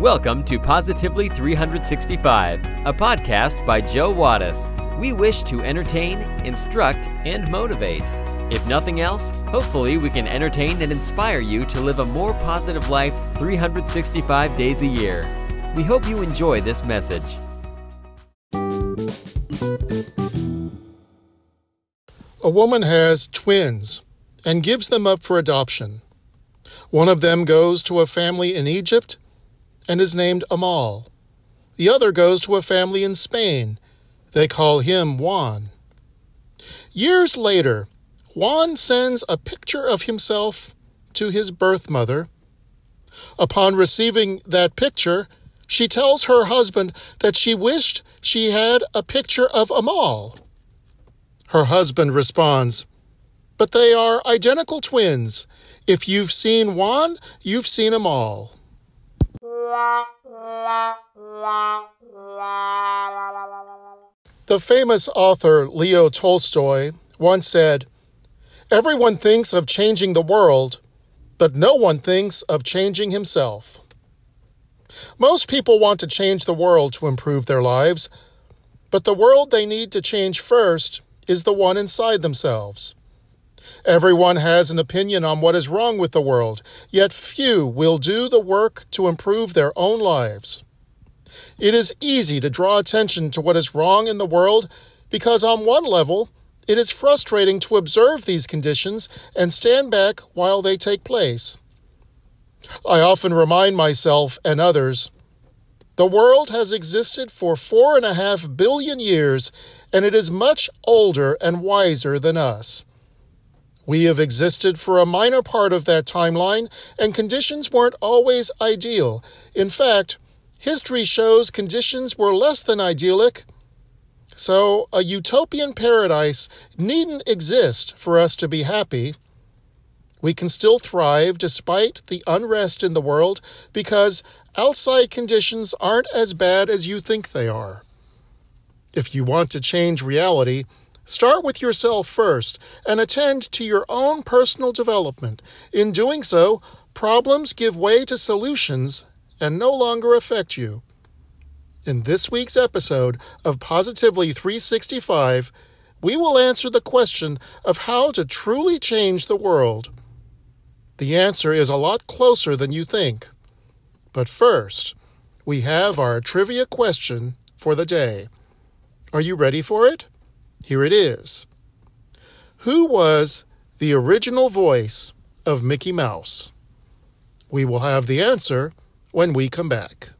Welcome to Positively 365, a podcast by Joe Wattis. We wish to entertain, instruct, and motivate. If nothing else, hopefully we can entertain and inspire you to live a more positive life 365 days a year. We hope you enjoy this message. A woman has twins and gives them up for adoption. One of them goes to a family in Egypt and is named Amal. The other goes to a family in Spain. They call him Juan. Years later, Juan sends a picture of himself to his birth mother. Upon receiving that picture, she tells her husband that she wished she had a picture of Amal. Her husband responds, But they are identical twins. If you've seen Juan, you've seen all. The famous author Leo Tolstoy once said, Everyone thinks of changing the world, but no one thinks of changing himself. Most people want to change the world to improve their lives, but the world they need to change first is the one inside themselves. Everyone has an opinion on what is wrong with the world, yet few will do the work to improve their own lives. It is easy to draw attention to what is wrong in the world because, on one level, it is frustrating to observe these conditions and stand back while they take place. I often remind myself and others the world has existed for four and a half billion years, and it is much older and wiser than us. We have existed for a minor part of that timeline, and conditions weren't always ideal. In fact, history shows conditions were less than idyllic. So, a utopian paradise needn't exist for us to be happy. We can still thrive despite the unrest in the world because outside conditions aren't as bad as you think they are. If you want to change reality, Start with yourself first and attend to your own personal development. In doing so, problems give way to solutions and no longer affect you. In this week's episode of Positively 365, we will answer the question of how to truly change the world. The answer is a lot closer than you think. But first, we have our trivia question for the day. Are you ready for it? Here it is. Who was the original voice of Mickey Mouse? We will have the answer when we come back.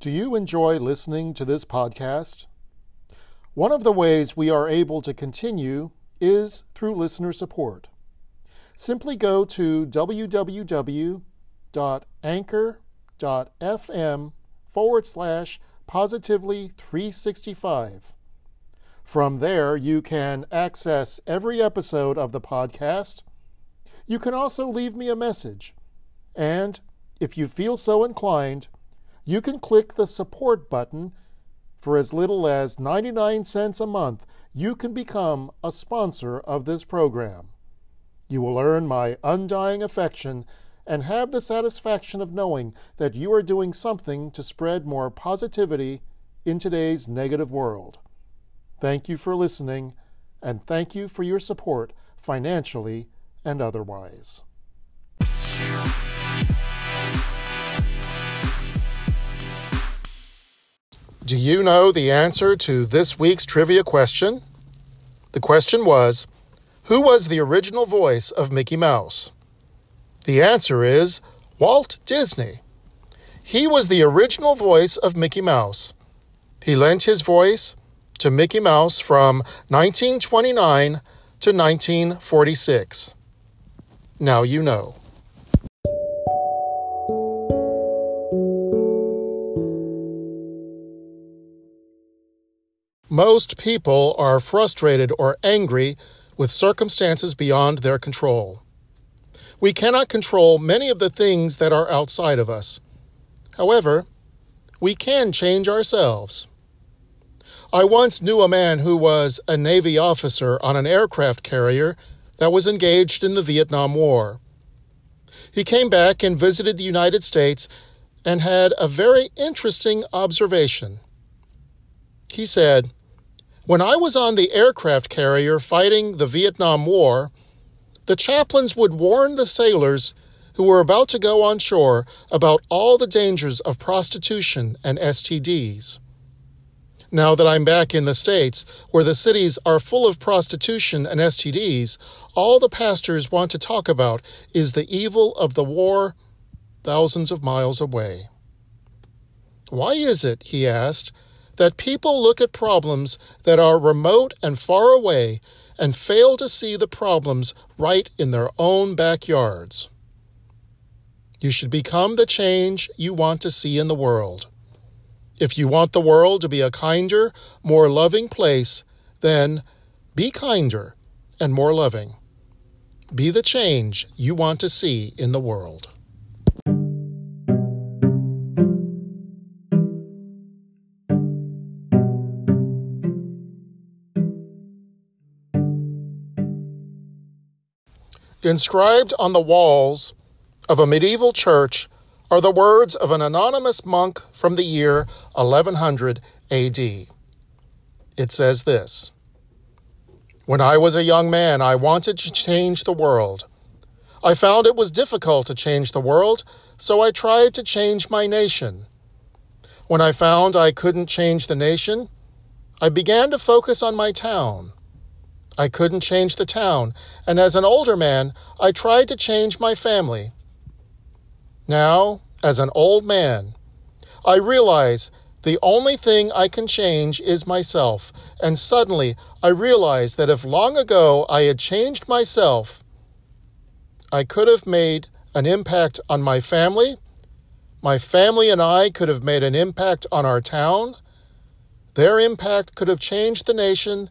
Do you enjoy listening to this podcast? One of the ways we are able to continue is through listener support. Simply go to www.anchor.com anchor.fm forward slash positively 365. From there, you can access every episode of the podcast. You can also leave me a message. And if you feel so inclined, you can click the support button. For as little as 99 cents a month, you can become a sponsor of this program. You will earn my undying affection and have the satisfaction of knowing that you are doing something to spread more positivity in today's negative world. Thank you for listening, and thank you for your support financially and otherwise. Do you know the answer to this week's trivia question? The question was Who was the original voice of Mickey Mouse? The answer is Walt Disney. He was the original voice of Mickey Mouse. He lent his voice to Mickey Mouse from 1929 to 1946. Now you know. Most people are frustrated or angry with circumstances beyond their control. We cannot control many of the things that are outside of us. However, we can change ourselves. I once knew a man who was a Navy officer on an aircraft carrier that was engaged in the Vietnam War. He came back and visited the United States and had a very interesting observation. He said, When I was on the aircraft carrier fighting the Vietnam War, the chaplains would warn the sailors who were about to go on shore about all the dangers of prostitution and STDs. Now that I'm back in the States, where the cities are full of prostitution and STDs, all the pastors want to talk about is the evil of the war thousands of miles away. Why is it, he asked, that people look at problems that are remote and far away and fail to see the problems right in their own backyards? You should become the change you want to see in the world. If you want the world to be a kinder, more loving place, then be kinder and more loving. Be the change you want to see in the world. Inscribed on the walls of a medieval church are the words of an anonymous monk from the year 1100 AD. It says this When I was a young man, I wanted to change the world. I found it was difficult to change the world, so I tried to change my nation. When I found I couldn't change the nation, I began to focus on my town. I couldn't change the town, and as an older man, I tried to change my family. Now, as an old man, I realize the only thing I can change is myself, and suddenly I realize that if long ago I had changed myself, I could have made an impact on my family. My family and I could have made an impact on our town. Their impact could have changed the nation